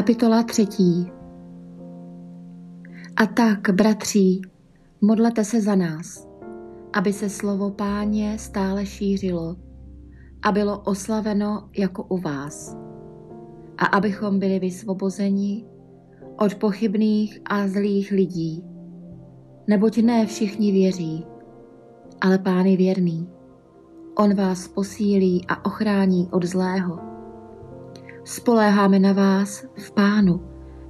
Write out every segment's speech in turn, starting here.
Kapitola třetí. A tak, bratří, modlete se za nás, aby se slovo páně stále šířilo a bylo oslaveno jako u vás. A abychom byli vysvobozeni od pochybných a zlých lidí, neboť ne všichni věří, ale pán je věrný. On vás posílí a ochrání od zlého Spoléháme na vás v Pánu,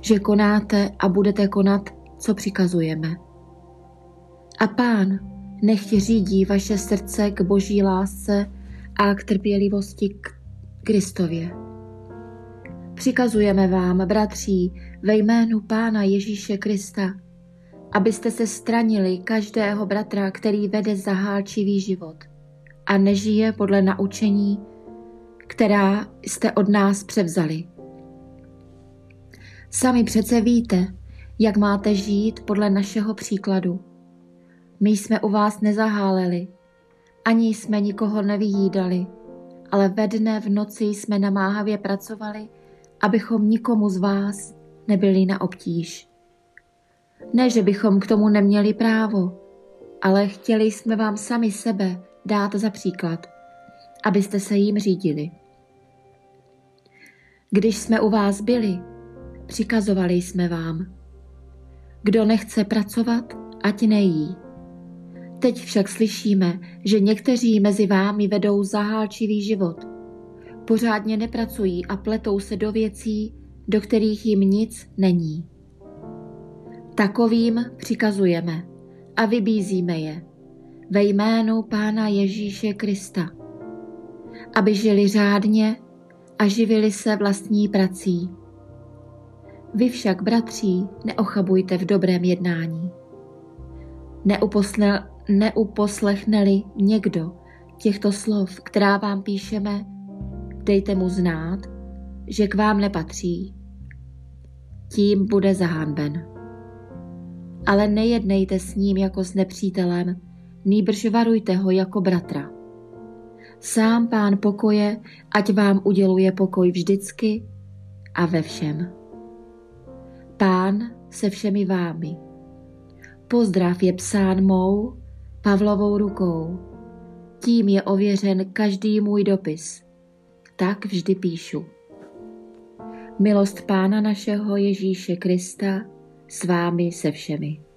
že konáte a budete konat, co přikazujeme. A Pán nechť řídí vaše srdce k boží lásce a k trpělivosti k Kristově. Přikazujeme vám, bratří, ve jménu Pána Ježíše Krista, abyste se stranili každého bratra, který vede zahálčivý život a nežije podle naučení, která jste od nás převzali. Sami přece víte, jak máte žít podle našeho příkladu. My jsme u vás nezaháleli, ani jsme nikoho nevyjídali, ale ve dne v noci jsme namáhavě pracovali, abychom nikomu z vás nebyli na obtíž. Ne, že bychom k tomu neměli právo, ale chtěli jsme vám sami sebe dát za příklad, abyste se jim řídili. Když jsme u vás byli, přikazovali jsme vám. Kdo nechce pracovat, ať nejí. Teď však slyšíme, že někteří mezi vámi vedou zahálčivý život. Pořádně nepracují a pletou se do věcí, do kterých jim nic není. Takovým přikazujeme a vybízíme je ve jménu Pána Ježíše Krista, aby žili řádně a živili se vlastní prací. Vy však, bratří, neochabujte v dobrém jednání. Neuposle, neuposlechne-li někdo těchto slov, která vám píšeme, dejte mu znát, že k vám nepatří. Tím bude zahanben. Ale nejednejte s ním jako s nepřítelem, nýbrž varujte ho jako bratra. Sám Pán pokoje, ať vám uděluje pokoj vždycky a ve všem. Pán se všemi vámi. Pozdrav je psán mou, Pavlovou rukou. Tím je ověřen každý můj dopis. Tak vždy píšu. Milost Pána našeho Ježíše Krista s vámi se všemi.